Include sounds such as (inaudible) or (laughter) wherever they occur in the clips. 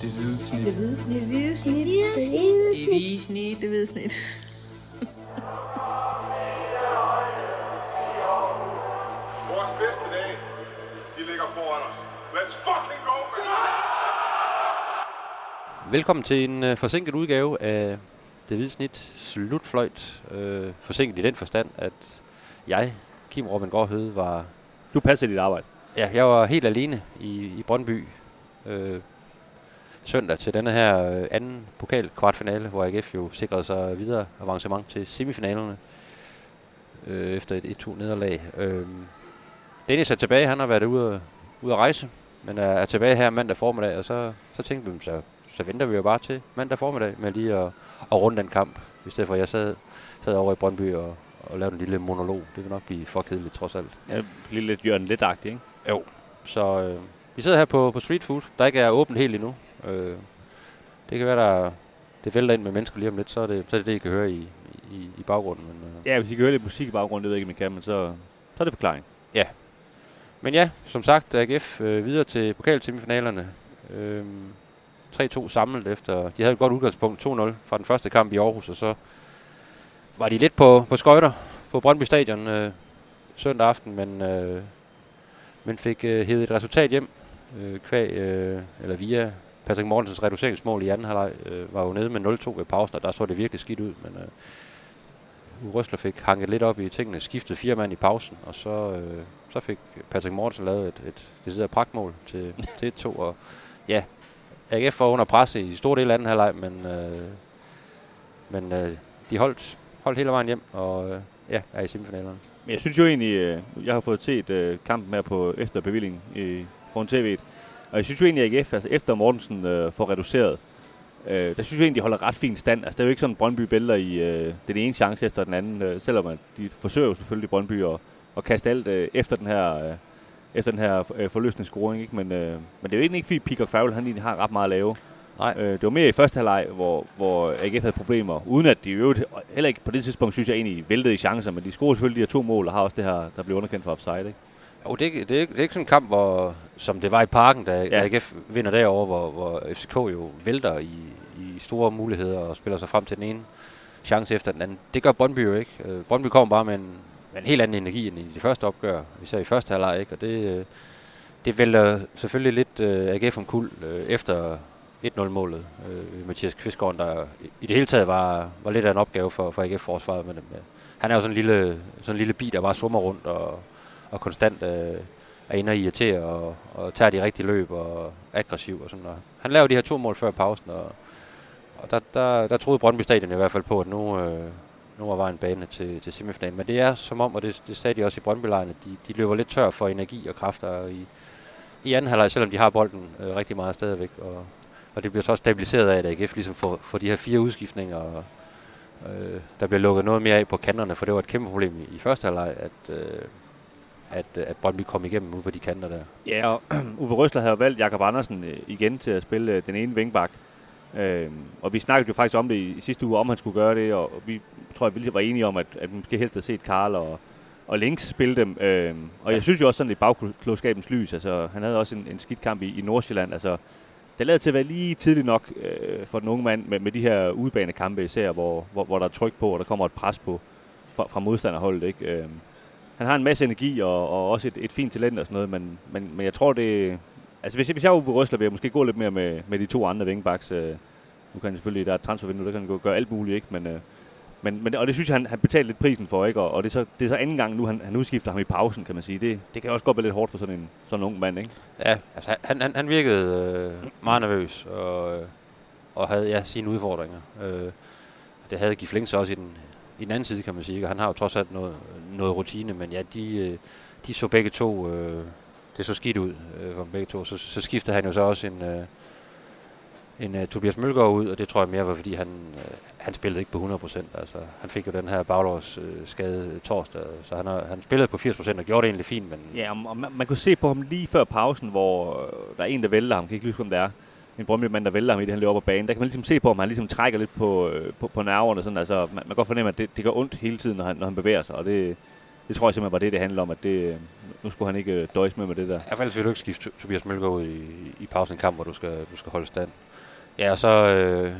Det hvide snit. Det hvide snit. Det hvide snit. Det hvide Det hvide snit. Det hvide snit. (laughs) Vores bedste dage, de ligger foran os. Let's fucking go, man! Velkommen til en øh, forsinket udgave af Det Hvide Snit Slutfløjt. Øh, forsinket i den forstand, at jeg, Kim Robin Gårdhøde, var, Du passer dit arbejde. ja, jeg var helt alene i, i Brøndby øh, søndag til denne her øh, anden pokal kvartfinale, hvor AGF jo sikrede sig videre avancement til semifinalerne øh, efter et 1-2 nederlag. Øh, Dennis er tilbage, han har været ude, ude at rejse, men er, er tilbage her mandag formiddag, og så, så tænkte vi, så, så venter vi jo bare til mandag formiddag med lige at, at runde den kamp, i stedet for at jeg sad, sad over i Brøndby og, og lavede en lille monolog. Det vil nok blive for kedeligt, trods alt. Ja, bliver lidt Jørgen lidt ikke? Jo. Så øh, vi sidder her på, på Street Food, der ikke er åbent helt endnu. Øh, det kan være, der det vælter ind med mennesker lige om lidt, så er det så er det, det I kan høre i, i, i baggrunden. Men, øh, Ja, hvis I kan høre lidt musik i baggrunden, det ved jeg ikke, om I kan, men så, så er det forklaring. Men ja, som sagt, AGF øh, videre til pokalsemifinalerne. Øh, 3-2 samlet efter, de havde et godt udgangspunkt, 2-0 fra den første kamp i Aarhus, og så var de lidt på, på skøjter på Brøndby Stadion øh, søndag aften, men, øh, men fik øh, hævet et resultat hjem, øh, kvæg, øh, eller via Patrick Mortensens reduceringsmål i anden halvleg, øh, var jo nede med 0-2 ved pausen, og der så det virkelig skidt ud, men øh, Røsler fik hanket lidt op i tingene, skiftede fire mand i pausen, og så, øh, så fik Patrick Mortensen lavet et, et decideret pragtmål til, (laughs) til 1-2, og ja, AGF var under pres i store dele af anden halvleg, men, øh, men øh, de holdt, holdt hele vejen hjem, og øh, ja, er i semifinalerne. Men jeg synes jo egentlig, øh, jeg har fået set øh, kampen her på efter bevilling i foran tv'et, og jeg synes jo egentlig, at AGF, altså efter Mortensen øh, får reduceret, øh, der synes jeg egentlig, de holder ret fin stand. Altså, det er jo ikke sådan, Brøndby vælter i øh, den ene chance efter den anden, øh, selvom at de forsøger jo selvfølgelig Brøndby at, at kaste alt øh, efter den her, øh, efter den her øh, forløsende scoring, ikke? Men, øh, men det er jo egentlig ikke, fordi Peacock Farrell, han egentlig har ret meget at lave. Nej. Øh, det var mere i første halvleg, hvor, hvor AGF havde problemer, uden at de øvrigt, heller ikke på det tidspunkt, synes jeg egentlig, væltede i chancer, men de scorede selvfølgelig de her to mål, og har også det her, der blev underkendt for offside, ikke? Jo, det, er ikke- det, det er ikke sådan en kamp, hvor, som det var i parken, da Ja. AGF vinder derovre, hvor, hvor FCK jo vælter i, i store muligheder og spiller sig frem til den ene chance efter den anden. Det gør Brøndby jo ikke. Øh, Brøndby kommer bare med en, med en helt anden energi end i de første opgør, især i første halvleg, ikke? Og det, øh, det vælter selvfølgelig lidt øh, AGF om kul øh, efter 1-0-målet. Øh, Mathias Kvistgaard, der i- det hele taget var, var lidt af en opgave for, for AGF-forsvaret. Men, men han er jo sådan en lille, sådan en lille bi, der bare summer rundt og, og konstant øh, er inde og irritere og, og tager de rigtige løb og aggressiv og sådan noget. Han lavede de her to mål før pausen, og, og der, der, der troede Brøndby Stadion i hvert fald på, at nu, øh, nu var vejen bane til, til semifinalen. Men det er som om, og det, det sagde de også i brøndby at de, de løber lidt tør for energi og kræfter i, i anden halvleg, selvom de har bolden øh, rigtig meget stadigvæk. Og, og det bliver så også stabiliseret af, at AGF ligesom får, får de her fire udskiftninger, og øh, der bliver lukket noget mere af på kanterne, for det var et kæmpe problem i, i første halvleg, at, øh, at, øh, at Brøndby kom igennem ude på de kanter der. Ja, og (clears throat) Uwe Røsler havde valgt Jakob Andersen øh, igen til at spille øh, den ene vingbak. Øh, og vi snakkede jo faktisk om det i, sidste uge, om han skulle gøre det, og vi tror, at vi var enige om, at, at vi måske helst havde set Karl og, og Links spille dem. Øh, og jeg synes jo også sådan i bagklodskabens lys, altså han havde også en, en skidt kamp i, i Nordsjælland, altså det lader til at være lige tidligt nok øh, for den unge mand med, med de her udebanekampe især, hvor, hvor, hvor der er tryk på, og der kommer et pres på fra, fra modstanderholdet. Ikke? Øh, han har en masse energi og, og også et, et fint talent og sådan noget, men, men, men jeg tror det... Altså hvis, hvis jeg var på Røsler, ville jeg måske gå lidt mere med, med de to andre vingbacks. Øh, nu kan han selvfølgelig, der er et transfervindue, der kan han gå, gøre alt muligt, ikke? Men, øh, men, men, og det synes jeg, han, han betalte lidt prisen for, ikke? Og, og det, er så, det er så anden gang nu, han, han udskifter ham i pausen, kan man sige. Det, det kan også godt være lidt hårdt for sådan en, sådan en ung mand, ikke? Ja, altså han, han, han virkede øh, meget nervøs og, øh, og havde ja, sine udfordringer. Øh, det havde Gif Links også i den, i den anden side, kan man sige. Og han har jo trods alt noget, noget rutine, men ja, de, øh, de så begge to, øh, det så skidt ud øh, for dem begge to. Så, så skiftede han jo så også en, øh, en uh, Tobias Mølgaard ud, og det tror jeg mere var, fordi han, øh, han spillede ikke på 100%. Altså, han fik jo den her baglårs øh, skade torsdag, så han, har, han spillede på 80% og gjorde det egentlig fint, men Ja, og man, man kunne se på ham lige før pausen, hvor øh, der er en, der vælter ham. Kan ikke huske, hvem det er. En brøndby der vælter ham i det, han løber op ad banen. Der kan man ligesom se på, om han ligesom trækker lidt på, øh, på, på nerverne. Sådan. Altså, man, man kan godt fornemme, at det, det gør ondt hele tiden, når han, når han bevæger sig. Og det, det tror jeg simpelthen var det, det handler om. At det, øh, nu skulle han ikke øh, døjes med med det der. I hvert fald vil du ikke skifte Tobias Mølgaard ud i, i pausen en kamp, hvor du skal, du skal holde stand. Ja, og så, øh,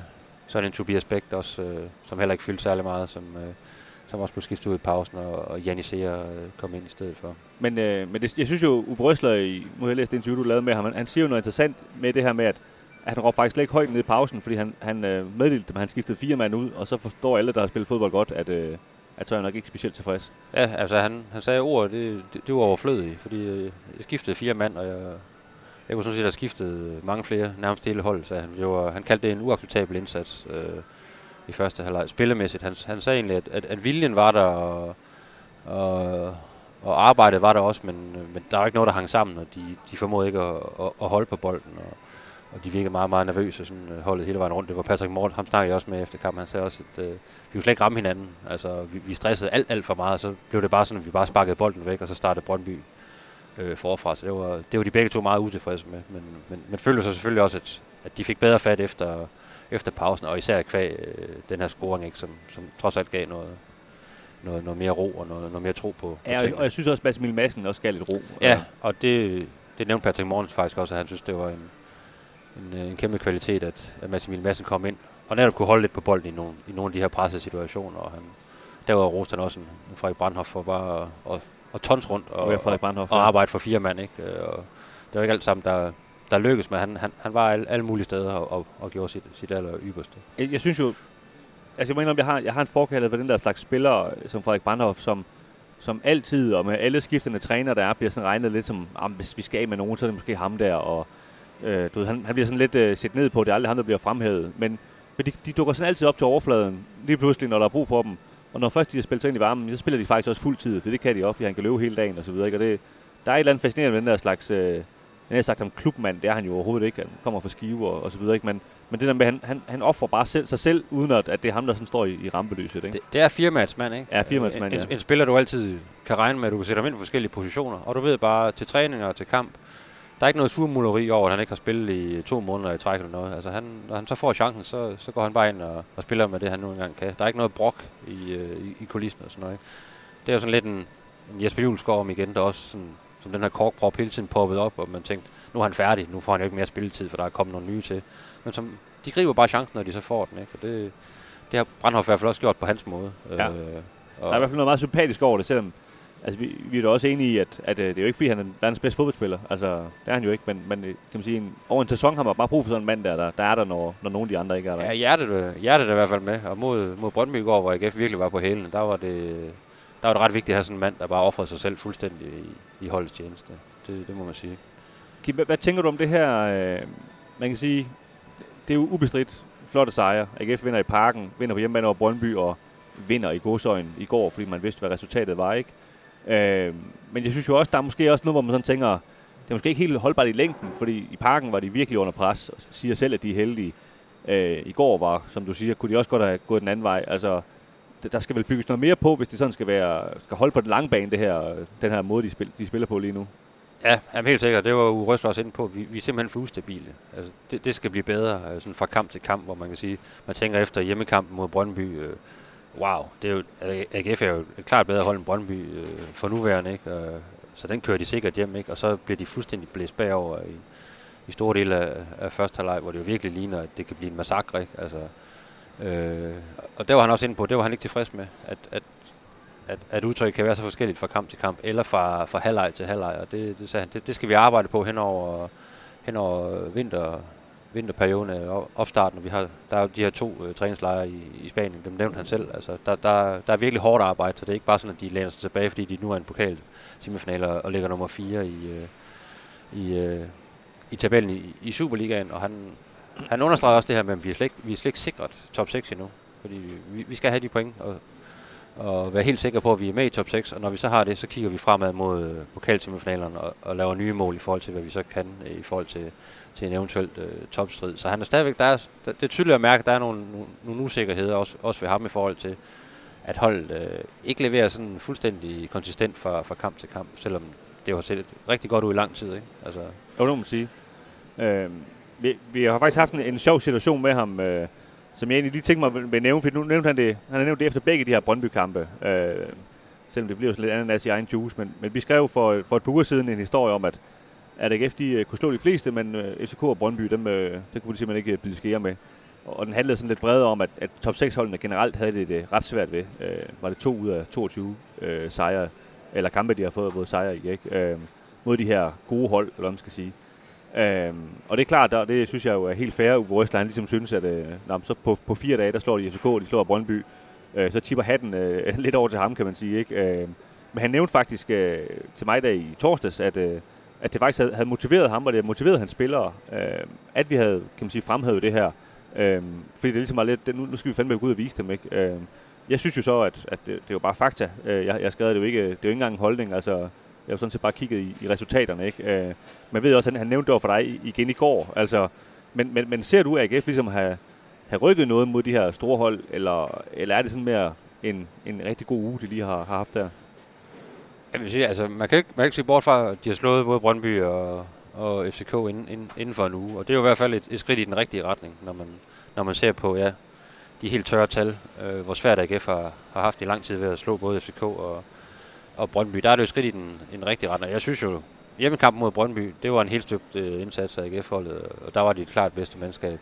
så er det en Tobias Bæk også, øh, som heller ikke fyldte særlig meget, som, øh, som også blev skiftet ud i pausen, og, og Janis øh, kom ind i stedet for. Men, øh, men det, jeg synes jo, Uwe Røsler, i, nu har jeg læst det interview, du lavede med ham, han, han siger jo noget interessant med det her med, at han råbte faktisk ikke højt ned i pausen, fordi han, han øh, meddelte dem, at han skiftede fire mand ud, og så forstår alle, der har spillet fodbold godt, at, øh, at så er han nok ikke specielt tilfreds. Ja, altså han, han sagde ord, det, det, det var overflødigt, fordi øh, jeg skiftede fire mand, og jeg, jeg kunne sådan set have skiftet mange flere, nærmest hele holdet, så han. Det var, han kaldte det en uacceptabel indsats øh, i første halvleg. Spillemæssigt, han, han sagde egentlig, at, at, at viljen var der, og, og, og arbejdet var der også, men, øh, men der var ikke noget, der hang sammen, og de, de formåede ikke at, at, at holde på bolden. Og, og de virkede meget, meget nervøse, sådan øh, holdet hele vejen rundt. Det var Patrick Mort, ham snakkede jeg også med efter kampen. Han sagde også, at øh, vi kunne slet ikke ramme hinanden. Altså, vi, vi stressede alt, alt for meget, og så blev det bare sådan, at vi bare sparkede bolden væk, og så startede Brøndby øh, forfra. Så det var, det var de begge to meget utilfredse med. Men, men, men følte sig selvfølgelig også, at, at de fik bedre fat efter, efter pausen, og især kvæg øh, den her scoring, ikke, som, som trods alt gav noget, noget, noget mere ro og noget, noget mere tro på, på ja, og, og jeg synes også, at Basse Madsen også gav lidt ro. Ja, og det, det nævnte Patrick Morgens faktisk også, at han synes, det var en, en, en kæmpe kvalitet, at, at Emil Madsen kom ind og netop kunne holde lidt på bolden i nogle, i nogle af de her pressede situationer. Og han, derudover roste han også en, en Frederik Brandhoff for bare at, at, at tons rundt og, og, og, og arbejde for fire mand. Ikke? Og det var ikke alt sammen, der, der lykkedes, men han, han, han var alle, alle mulige steder og, og, og gjorde sit, sit aller ypperste. Jeg, jeg synes jo, altså jeg mener, jeg har, jeg har en forkærlighed for den der slags spillere, som Frederik Brandhoff, som, som altid, og med alle skiftende træner, der er, bliver sådan regnet lidt som, hvis vi skal af med nogen, så er det måske ham der, og Øh, du ved, han, han bliver sådan lidt øh, set ned på, det er aldrig ham, der bliver fremhævet. Men, men de, de dukker sådan altid op til overfladen, lige pludselig, når der er brug for dem. Og når først de har spillet sig ind i varmen, så spiller de faktisk også fuld tid, for det kan de også, fordi han kan løbe hele dagen og så videre. Ikke? Og det, der er et eller andet fascinerende med den der slags, øh, jeg har sagt om klubmand, det er han jo overhovedet ikke. Han kommer fra skive og, og så videre. Ikke? Men, men det der med, han, han, han offrer bare selv, sig selv, uden at, at det er ham, der sådan står i, i rampelyset. Ikke? Det, det er firmandsmand, ikke? Ja, firmandsmand, en, ja. En, en, spiller, du altid kan regne med, at du kan sætte ham ind på forskellige positioner. Og du ved bare, til træning og til kamp, der er ikke noget surmuleri over, at han ikke har spillet i to måneder i træk eller noget. Altså han, når han så får chancen, så, så går han bare ind og, og spiller med det, han nu engang kan. Der er ikke noget brok i, øh, i, i kulissen og sådan noget. Ikke? Det er jo sådan lidt en, en Jesper Julesgaard om igen, der også sådan, som den her korkprop hele tiden poppet op, og man tænkte, nu er han færdig, nu får han jo ikke mere spilletid, for der er kommet nogle nye til. Men som, de griber bare chancen, når de så får den, ikke? Og det, det har Brandhoff i hvert fald også gjort på hans måde. Ja. Øh, og der er i hvert fald noget meget sympatisk over det, selvom Altså, vi, vi er da også enige i, at, at, øh, det er jo ikke, fordi han er verdens bedste fodboldspiller. Altså, det er han jo ikke, men, men øh, kan man sige, en, over en sæson har man bare brug for sådan en mand, der, der, der er der, når, når nogle af de andre ikke er der. Ja, hjertet, hjertet er i hvert fald med. Og mod, mod Brøndby i går, hvor AGF virkelig var på hælene, der var det, der var det ret vigtigt at have sådan en mand, der bare offrede sig selv fuldstændig i, i holdets tjeneste. Det, det må man sige. Kim, hvad, hvad tænker du om det her? Øh, man kan sige, det er jo ubestridt flotte sejre. AGF vinder i parken, vinder på hjemmebane over Brøndby og vinder i godsøjen i går, fordi man vidste, hvad resultatet var, ikke? Øh, men jeg synes jo også, der er måske også noget, hvor man sådan tænker, det er måske ikke helt holdbart i længden, fordi i parken var de virkelig under pres, og siger selv, at de er heldige. Øh, I går var, som du siger, kunne de også godt have gået den anden vej. Altså, der skal vel bygges noget mere på, hvis det sådan skal, være, skal holde på den lange bane, det her, den her måde, de, spil, de spiller på lige nu. Ja, jamen helt sikkert. Det var jo Røsler også inde på. Vi, vi er simpelthen for ustabile. Altså, det, det skal blive bedre altså, fra kamp til kamp, hvor man kan sige, man tænker efter hjemmekampen mod Brøndby, øh, wow, det er jo, AGF er jo et klart bedre hold end Brøndby øh, for nuværende, ikke? Og, så den kører de sikkert hjem, ikke? Og så bliver de fuldstændig blæst bagover i, i store dele af, af første halvleg, hvor det jo virkelig ligner, at det kan blive en massakre, ikke? Altså, øh, og der var han også inde på, det var han ikke tilfreds med, at, at, at, at udtrykket kan være så forskelligt fra kamp til kamp, eller fra, fra halvleg til halvleg, og det, det sagde han, det, det skal vi arbejde på hen over, hen over vinter, vinterperioden af opstarten, og vi har, der er jo de her to øh, træningslejre i, i Spanien, dem nævnte han selv. Altså, der, der, der er virkelig hårdt arbejde, så det er ikke bare sådan, at de læner sig tilbage, fordi de nu er en pokal semifinaler og ligger nummer 4 i, øh, i, øh, i tabellen i, i Superligaen, og han, han understreger også det her med, at vi er slet ikke, vi er slet ikke sikret top 6 endnu, fordi vi, vi skal have de point, og, og være helt sikre på, at vi er med i top 6, og når vi så har det, så kigger vi fremad mod øh, pokalsemifinalerne og, og laver nye mål i forhold til, hvad vi så kan øh, i forhold til til en eventuel øh, topstrid. Så han er stadigvæk, der er, der, det er tydeligt at mærke, at der er nogle, nogle usikkerheder også, også ved ham i forhold til, at holdet øh, ikke leverer sådan fuldstændig konsistent fra, fra kamp til kamp, selvom det har set rigtig godt ud i lang tid. Ikke? Altså. Jo, det må man sige. Øh, vi, vi har faktisk haft en, en sjov situation med ham, øh, som jeg egentlig lige tænkte mig at nævne, for nu nævnte han det, han har nævnt det efter begge de her Brøndby-kampe, øh, selvom det bliver sådan lidt andet i egen juice, men, men vi skrev for, for et par uger siden en historie om, at at AGF de, øh, kunne slå de fleste, men øh, FCK og Brøndby, dem, øh, det kunne de simpelthen ikke øh, blive skære med. Og den handlede sådan lidt bredere om, at, at top 6-holdene generelt havde det, det ret svært ved. Øh, var det to ud af 22 øh, sejre, eller kampe, de har fået både sejre i, ikke? Øh, mod de her gode hold, eller hvad man skal sige. Øh, og det er klart, der, det synes jeg jo er helt fair, Uwe Røsler, han ligesom synes, at øh, nah, så på, på fire dage, der slår de FCK, de slår Brøndby, øh, så tipper hatten øh, (laughs) lidt over til ham, kan man sige. Ikke? Øh, men han nævnte faktisk øh, til mig der i torsdags, at, øh, at det faktisk havde, havde motiveret ham, og det havde motiveret hans spillere, øh, at vi havde kan man sige, fremhævet det her. Øh, fordi det ligesom var lidt, nu, nu skal vi fandme gå ud og vise dem. Ikke? Øh, jeg synes jo så, at, at det, det jo bare fakta. Øh, jeg, jeg skrev det jo ikke, det er jo ikke engang en holdning. Altså, jeg har sådan set bare kigget i, i resultaterne. Ikke? Øh, man ved også, at han, han nævnte det over for dig igen i går. Altså, men, men, men ser du AGF ligesom have, have rykket noget mod de her store hold, eller, eller er det sådan mere en, en rigtig god uge, de lige har, har haft der? Jeg vil sige, altså, man kan ikke, man kan ikke se bort fra, at de har slået både Brøndby og, og FCK inden, inden, inden for en uge. Og det er jo i hvert fald et, et skridt i den rigtige retning, når man, når man ser på ja, de helt tørre tal, øh, hvor svært AGF har, har haft i lang tid ved at slå både FCK og, og Brøndby. Der er det jo skridt i den, i den rigtige retning. Jeg synes jo, hjemmekampen mod Brøndby, det var en helt støbt øh, indsats af AGF-holdet, og der var de et klart bedste mandskab.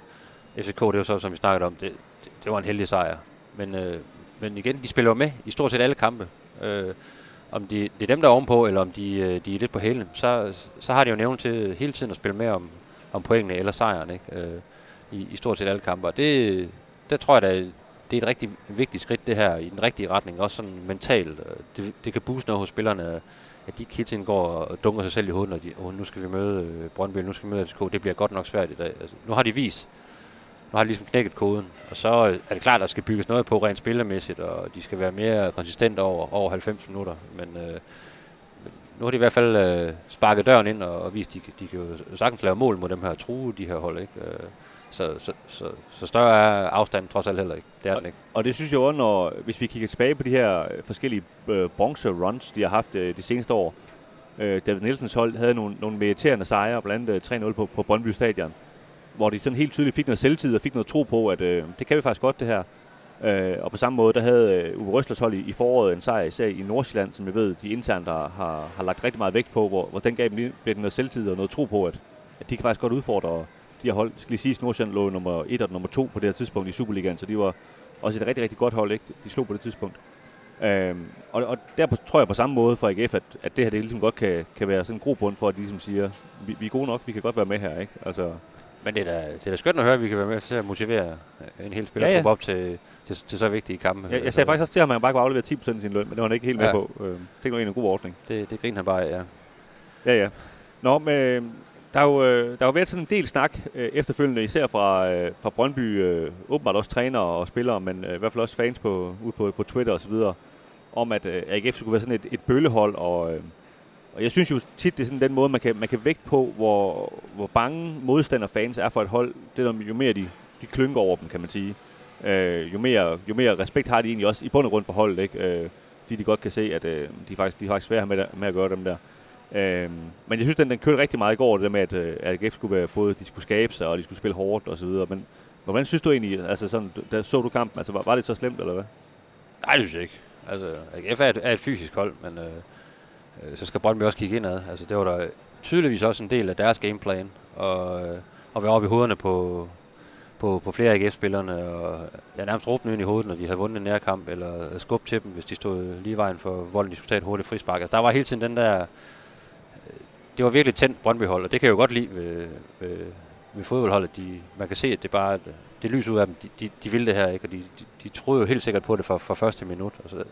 FCK, det var så, som vi snakkede om, det, det, det var en heldig sejr. Men, øh, men igen, de spiller jo med i stort set alle kampe. Øh, om de, det er dem, der er ovenpå, eller om de, øh, de er lidt på hælen, så, så har de jo nævnt til hele tiden at spille med om, om pointene eller sejren ikke? Øh, i, i stort set alle kampe. Og det, der tror jeg, da, det er et rigtig vigtigt skridt, det her, i den rigtige retning, også sådan mentalt. Øh, det, det kan booste noget hos spillerne, at de ikke hele tiden går og dunker sig selv i hovedet, når de, oh, nu skal vi møde øh, Brøndby, nu skal vi møde FCK, det bliver godt nok svært i dag. Altså, nu har de vist, nu har de ligesom knækket koden, og så øh, er det klart, at der skal bygges noget på rent spillermæssigt, og de skal være mere konsistent over, over 90 minutter, men, øh, nu har de i hvert fald øh, sparket døren ind og, og vist, at de, de kan jo sagtens lave mål mod dem her, true de her hold, ikke? Øh, så, så, så, så større er afstanden trods alt heller ikke. Det er og, den ikke. Og det synes jeg også, når, hvis vi kigger tilbage på de her øh, forskellige øh, bronze-runs, de har haft øh, de seneste år. Øh, David Nielsens hold havde nogle, nogle meriterende sejre, blandt andet øh, 3-0 på, på Brøndby Stadion, hvor de sådan helt tydeligt fik noget selvtid og fik noget tro på, at øh, det kan vi faktisk godt det her. Øh, og på samme måde, der havde øh, Uwe Røslers hold i, i foråret en sejr især i Nordsjælland, som jeg ved, de internt har, har, har lagt rigtig meget vægt på, hvor, hvor den gav dem lidt noget selvtid og noget tro på, at, at de kan faktisk godt udfordre de har hold, skal lige sige, Nordsjælland lå nummer 1 og nummer 2 på det her tidspunkt i Superligaen, så de var også et rigtig, rigtig godt hold, ikke? De slog på det tidspunkt. Øhm, og, og der tror jeg på samme måde for AGF, at, at det her det ligesom godt kan, kan være sådan en grobund for, at de ligesom siger, vi, vi er gode nok, vi kan godt være med her, ikke? Altså, men det er, da, det er da skønt at høre, at vi kan være med til at motivere en hel spiller ja, ja. op til, til, til, så vigtige kampe. Jeg, jeg sagde faktisk også til ham, at man bare kunne aflevere 10% af sin løn, men det var han ikke helt ja. med på. Øh, det var en god ordning. Det, det griner han bare ja. Ja, ja. Nå, men der er jo, øh, der der jo været sådan en del snak øh, efterfølgende, især fra, øh, fra Brøndby, øh, åbenbart også trænere og spillere, men øh, i hvert fald også fans på, ude på, på Twitter osv., om at øh, AGF skulle være sådan et, et bøllehold, og, øh, og jeg synes jo tit, det er sådan den måde, man kan, man kan vægte på, hvor, hvor bange modstanderfans er for et hold, det er, jo mere de, de klynker over dem, kan man sige. Øh, jo, mere, jo mere respekt har de egentlig også i bund og grund for holdet, ikke? Øh, fordi de godt kan se, at øh, de, faktisk, de er faktisk svære med, med at gøre dem der. Øhm, men jeg synes, den, den kørte rigtig meget i går, det der med, at, øh, at AGF skulle være, både de skulle skabe sig, og de skulle spille hårdt og så videre. Men hvordan synes du egentlig, altså sådan, da så du kampen, altså var, var det så slemt, eller hvad? Nej, det synes jeg ikke. Altså, AGF er et, er et fysisk hold, men øh, øh, så skal Brøndby også kigge indad. Altså, det var der tydeligvis også en del af deres gameplan, og, øh, og være oppe i hovederne på, på, på flere AGF-spillerne, og jeg nærmest råbte ind i hovedet, når de havde vundet en nærkamp, eller øh, skub til dem, hvis de stod lige vejen for volden, de skulle tage et hurtigt frispark. Altså, der var hele tiden den der... Det var virkelig tændt Brøndby-hold, og det kan jeg jo godt lide ved, ved, ved fodboldholdet. De, man kan se, at det bare det lyser ud af dem. De, de, de vil det her, ikke? og de, de, de troede jo helt sikkert på det fra, fra første minut. Altså,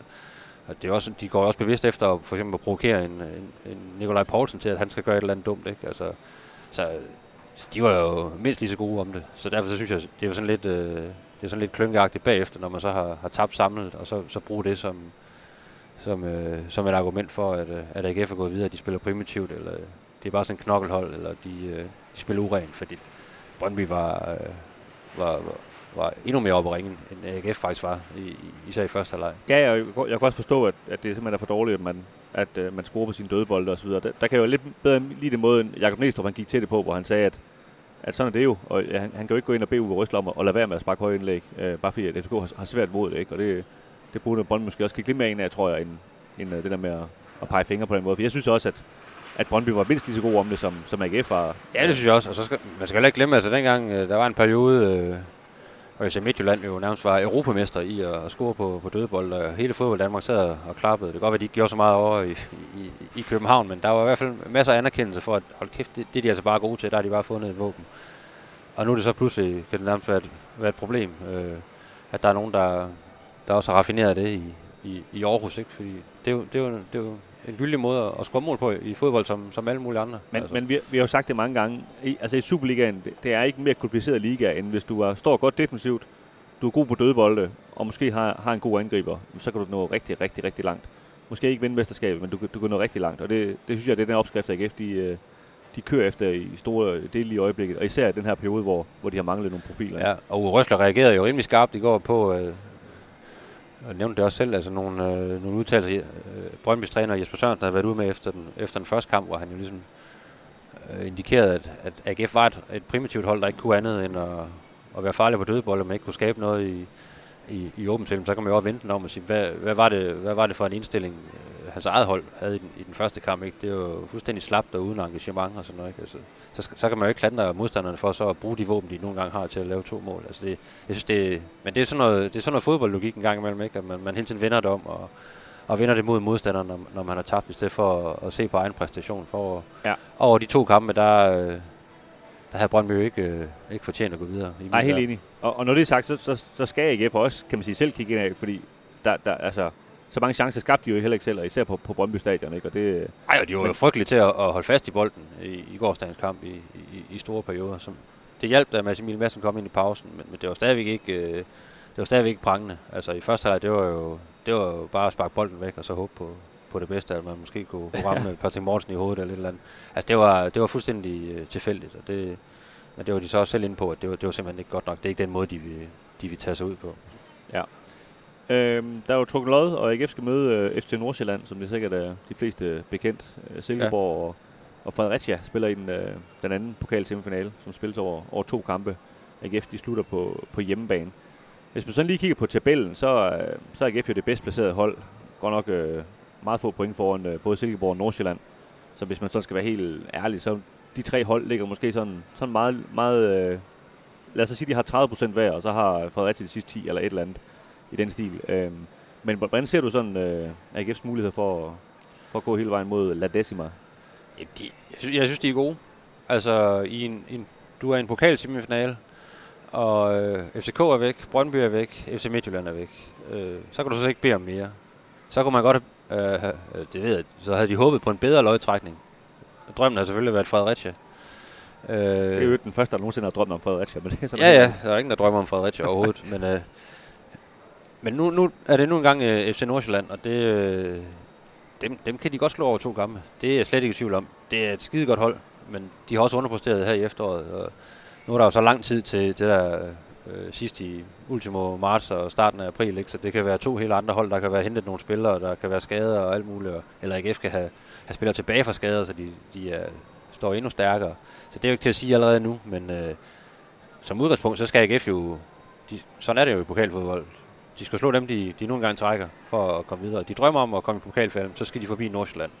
og det er også, de går også bevidst efter for eksempel at provokere en, en, en Nikolaj Poulsen til, at han skal gøre et eller andet dumt. Ikke? Altså, så de var jo mindst lige så gode om det. Så derfor så synes jeg, det er sådan lidt, øh, det er sådan lidt klynkeagtigt bagefter, når man så har, har tabt samlet, og så, så bruge det som, som, øh, som et argument for, at, øh, at AGF er gået videre, at de spiller primitivt, eller det er bare sådan en knokkelhold, eller de, øh, de spiller urent, fordi Brøndby var, øh, var, var, var endnu mere oppe ringen, end AGF faktisk var, i, især i første halvleg. Ja, jeg, jeg kan også forstå, at, at det simpelthen er for dårligt, at man, at, uh, man scorer på sine dødebolde og så videre. Der, der kan jo lidt bedre lige det måde, Jakob Næstrup han gik til det på, hvor han sagde, at at sådan er det jo, og ja, han, han kan jo ikke gå ind og bede Uwe Røsler om at, at lade være med at sparke høje indlæg, øh, bare fordi at FCK har, har svært mod det, ikke? og det, det burde Brøndby måske også kigge lidt mere ind af, tror jeg, end, end øh, det der med at, at pege fingre på den måde. For jeg synes også, at, at Brøndby var mindst lige så god om det, som, som AGF var. Ja, det synes jeg også. Og så skal, man skal heller ikke glemme, altså dengang, øh, der var en periode, øh, hvor FC Midtjylland jo nærmest var europamester i at, at score på, på dødebold, og hele fodbold Danmark sad og klappede. Det kan godt være, at de ikke gjorde så meget over i, i, i København, men der var i hvert fald masser af anerkendelse for, at hold kæft, det, det er de altså bare gode til, der har de bare fundet et våben. Og nu er det så pludselig, kan det nærmest være et, være et problem, øh, at der er nogen, der, der også har raffineret det i, i, i Aarhus, ikke? fordi det er jo, det er jo, det er jo en gyldig måde at score mål på i fodbold, som, som alle mulige andre. Men, altså. men vi, vi har jo sagt det mange gange, I, altså i Superligaen, det, det er ikke en mere kompliceret liga, end hvis du er, står godt defensivt, du er god på dødbolde, og måske har, har en god angriber, så kan du nå rigtig, rigtig, rigtig langt. Måske ikke vinde mesterskabet, men du, du kan nå rigtig langt. Og det, det synes jeg, det er den opskrift, AGF de, øh, de kører efter i store dele i øjeblikket. Og især i den her periode, hvor, hvor de har manglet nogle profiler. Ja, og Røsler reagerede jo rimelig skarpt i går på, øh, og nævnte det også selv, altså nogle, øh, nogle udtalelser, øh, Brøndby's træner Jesper Sørensen havde været ude med efter den, efter den første kamp, hvor han jo ligesom øh, indikerede, at, at AGF var et, et primitivt hold, der ikke kunne andet end at, at være farlig på dødebold, men ikke kunne skabe noget i, i, i åbent spil. Så kan man jo også vente om og sige, hvad, hvad, var det, hvad var det for en indstilling, hans eget hold havde i den, i den første kamp. Ikke? Det er jo fuldstændig slapt og uden engagement og sådan noget. Ikke? Altså, så, så kan man jo ikke klandre modstanderne for så at bruge de våben, de nogle gange har til at lave to mål. Altså det, jeg synes, det, men det er sådan noget, det er sådan noget fodboldlogik en gang imellem, ikke? at man, man hele tiden vender det om og, og vinder det mod modstanderen, når, når man har tabt, i stedet for at, at se på egen præstation. For ja. over de to kampe, der, der havde Brøndby jo ikke, øh, ikke fortjent at gå videre. I Nej, helt enig. Og, og når det er sagt, så, så, så skal AGF også, kan man sige, selv kigge ind af, fordi der, der, altså, så mange chancer skabte de jo heller ikke selv, og især på, på Brøndby Stadion. Ikke? Og det, Ej, og de var jo frygtelige til at, at holde fast i bolden i, i gårdsdagens kamp i, i, i store perioder. Som, det hjalp, da Mads Emil Madsen kom ind i pausen, men, men det var stadigvæk ikke, øh, det var stadigvæk ikke prangende. Altså i første halvleg, det var jo, det var jo bare at sparke bolden væk, og så håbe på, på det bedste, at man måske kunne, kunne (laughs) ramme Patrick Mortensen i hovedet eller et eller andet. Altså det var, det var fuldstændig øh, tilfældigt, og det, men det var de så også selv inde på, at det var, det var simpelthen ikke godt nok. Det er ikke den måde, de vil, de vil tage sig ud på. Ja. Øhm, der er jo trukket lod, og AGF skal møde øh, FC Nordsjælland, som det sikkert er de fleste bekendt. Øh, Silkeborg ja. og, og Fredericia spiller i den, øh, den anden pokal semifinale, som spilles over, over to kampe. AGF de slutter på, på hjemmebane. Hvis man sådan lige kigger på tabellen, så, øh, så er AGF jo det bedst placerede hold. Godt nok øh, meget få point foran øh, både Silkeborg og Nordsjælland. Så hvis man så skal være helt ærlig, så de tre hold ligger måske sådan, sådan meget, meget øh, lad os sige, de har 30% hver, og så har Fredericia de sidste 10 eller et eller andet i den stil. Øhm, men hvordan ser du sådan øh, AGF's mulighed for, for at gå hele vejen mod La Decima? Ja, de, jeg, synes, jeg synes, de er gode. Altså, i en, en, du er i en pokalsemifinale, og øh, FCK er væk, Brøndby er væk, FC Midtjylland er væk. Øh, så kan du så ikke bede om mere. Så kunne man godt øh, det ved jeg, så havde de håbet på en bedre løgtrækning. Drømmen har selvfølgelig været Fredericia. Øh, det er jo den første, der nogensinde har drømt om Fredericia. Men det er ja, ja, der er ingen, der drømmer om Fredericia overhovedet. (laughs) men øh, men nu, nu er det nu engang øh, uh, FC Nordsjælland, og det, uh, dem, dem kan de godt slå over to kampe. Det er jeg slet ikke i tvivl om. Det er et skide godt hold, men de har også underpræsteret her i efteråret. Og nu er der jo så lang tid til det der uh, sidst i ultimo marts og starten af april, ikke? så det kan være to helt andre hold, der kan være hentet nogle spillere, der kan være skader og alt muligt, eller AGF kan have, have spillere tilbage fra skader, så de, de er, står endnu stærkere. Så det er jo ikke til at sige allerede nu, men uh, som udgangspunkt, så skal AGF jo, de, sådan er det jo i pokalfodbold, de skal slå dem, de, de nogle gange trækker for at komme videre. De drømmer om at komme i pokalfinalen, så skal de forbi Nordsjælland.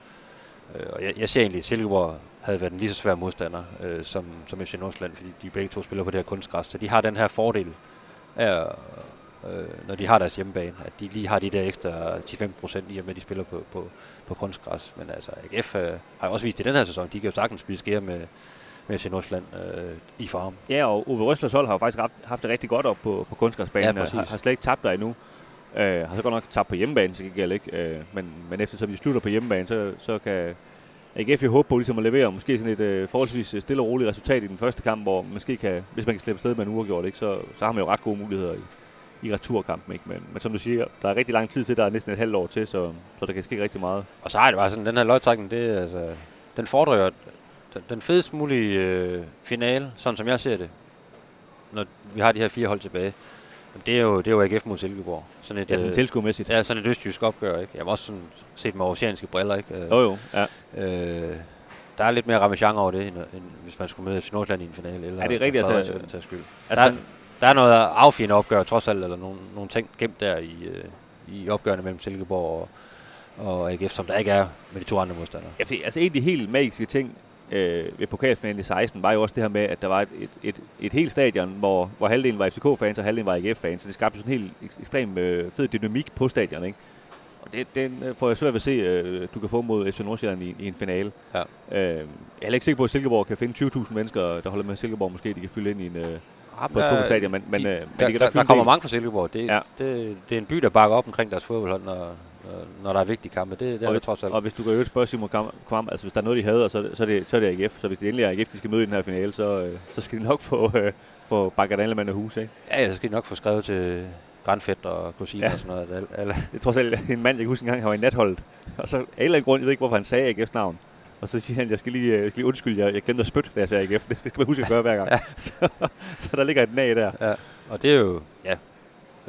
Øh, og jeg, jeg ser egentlig, at Silkeborg havde været en lige så svær modstander øh, som, som FC Nordsjælland, fordi de begge to spiller på det her kunstgræs. Så de har den her fordel af, øh, når de har deres hjemmebane, at de lige har de der ekstra 10-15 procent i og med, at de spiller på, på, på kunstgræs. Men altså, AGF øh, har jo også vist i den her sæson, de kan jo sagtens blive skære med, med Nordsjælland øh, i farm. Ja, og Uwe Røslers hold har jo faktisk haft, haft det rigtig godt op på, på kunstgræsbanen. Ja, præcis. Har, har slet ikke tabt der endnu. Øh, har så godt nok tabt på hjemmebane, så gik ikke. Øh, men, men eftersom de slutter på hjemmebane, så, så kan AGF jo håbe på ligesom at levere måske sådan et øh, forholdsvis stille og roligt resultat i den første kamp, hvor måske kan, hvis man kan slippe sted med en uafgjort, ikke, så, så har man jo ret gode muligheder i, i returkampen. Ikke? Men, men som du siger, der er rigtig lang tid til, der er næsten et halvt år til, så, så der kan ske rigtig meget. Og så er det bare sådan, den her løgtrækning, det, altså, den fordrer jo, den, den fedest mulige øh, finale, sådan som jeg ser det, når vi har de her fire hold tilbage, det er jo, det er jo AGF mod Silkeborg. Sådan et, ja, sådan øh, tilskuermæssigt. Ja, sådan et østjysk opgør, ikke? Jeg har også sådan set med oceanske briller, ikke? Jo, jo, ja. Øh, der er lidt mere ramachan over det, end, end hvis man skulle møde FC Nordsjælland i en finale. Eller er det rigtigt? Altså, til skyld. Altså, der, der er noget affigende opgør, trods alt, eller nogle, nogle ting gemt der i, øh, i opgørende mellem Silkeborg og, og AGF, som der ikke er med de to andre modstandere. Ja, fordi, altså en af de helt magiske ting øh, ved pokalfinalen i 16 var jo også det her med, at der var et, et, et, et helt stadion, hvor, hvor halvdelen var FCK-fans og halvdelen var AGF-fans, så det skabte sådan en helt ek- ekstrem øh, fed dynamik på stadion, ikke? Og det, den øh, får jeg svært ved at se, øh, du kan få mod FC Nordsjælland i, i en finale. Ja. Øh, jeg er heller ikke sikker på, at Silkeborg kan finde 20.000 mennesker, der holder med Silkeborg. Måske de kan fylde ind i en, øh, på et fodboldstadien, men, men, de, øh, men der, de kan der, der en kommer mange fra Silkeborg. Det, ja. det, det er en by, der bakker op omkring deres fodboldhold, når, når- når der er vigtige kampe. Det, det er og, det trods alt. og hvis du kan et spørge Simon Kvam, altså hvis der er noget, de hader, så, er det- så, er det, så er det AGF. Så hvis det endelig er AGF, de skal møde i den her finale, så, øh, så skal de nok få, øh, få bakket alle mand af hus, ikke? Ja, ja, så skal de nok få skrevet til grandfætter og kusiner Ja. og sådan noget. Alle. (laughs) Det er trods alt en mand, jeg kan huske engang, han var i natholdet. Og så af en eller anden grund, jeg ved ikke, hvorfor han sagde AGF's navn. Og så siger han, jeg skal lige, øh, jeg skal lige undskylde, jeg, jeg glemte at spytte, da jeg sagde AGF. (laughs) Det skal man huske at gøre hver gang. Ja. (laughs) så, så, der ligger et nag der. Ja. Og det er jo, ja,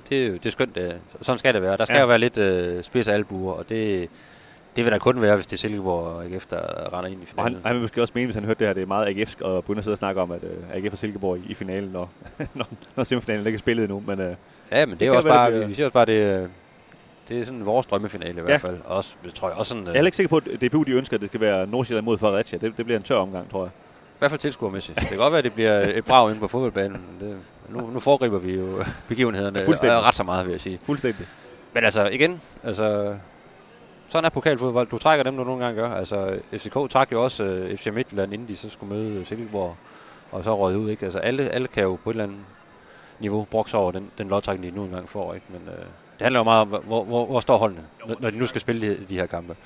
det er jo det er skønt. Det. Sådan skal det være. Der skal Ja. jo være lidt øh, spids af albuer, og det, det vil der kun være, hvis det er Silkeborg og AGF, der render ind i Og finalen. han, han vil måske også mene, hvis han hørte det her, det er meget AGF'sk, og begynde at sidde og snakke om, at uh, AGF og Silkeborg i, i finalen, når, (laughs) når, når semifinalen ikke er spillet endnu. Men uh, Ja, men det, Det er også være, bare, det vi, bliver- vi siger også bare, det, er- det er sådan vores drømmefinale i hvert Ja. fald. Også, det tror jeg også sådan, jeg er øh, ikke sikker på, at DBU de ønsker, at det skal være Nordsjælland mod Fredericia. Det, det bliver en tør omgang, tror jeg. i hvert fald tilskuermæssigt. Det kan godt være, at det bliver et brag inde på fodboldbanen. Det, nu, nu foregriber vi jo (laughs) begivenhederne øh, ret så meget, vil jeg sige. Fuldstændig. Men altså, igen, altså, sådan er pokalfodbold. Du trækker dem, du nogle gange gør. Altså, FCK trak jo også øh, FC Midtjylland, inden de så skulle møde Silkeborg, og så røget ud, ikke? Altså, alle, alle kan jo på et eller andet niveau brokse over den, den lodtrækning, de nu engang får, ikke? Men øh, det handler jo meget om, hvor, hvor, hvor står holdene, når, når de nu skal spille de, de her kampe.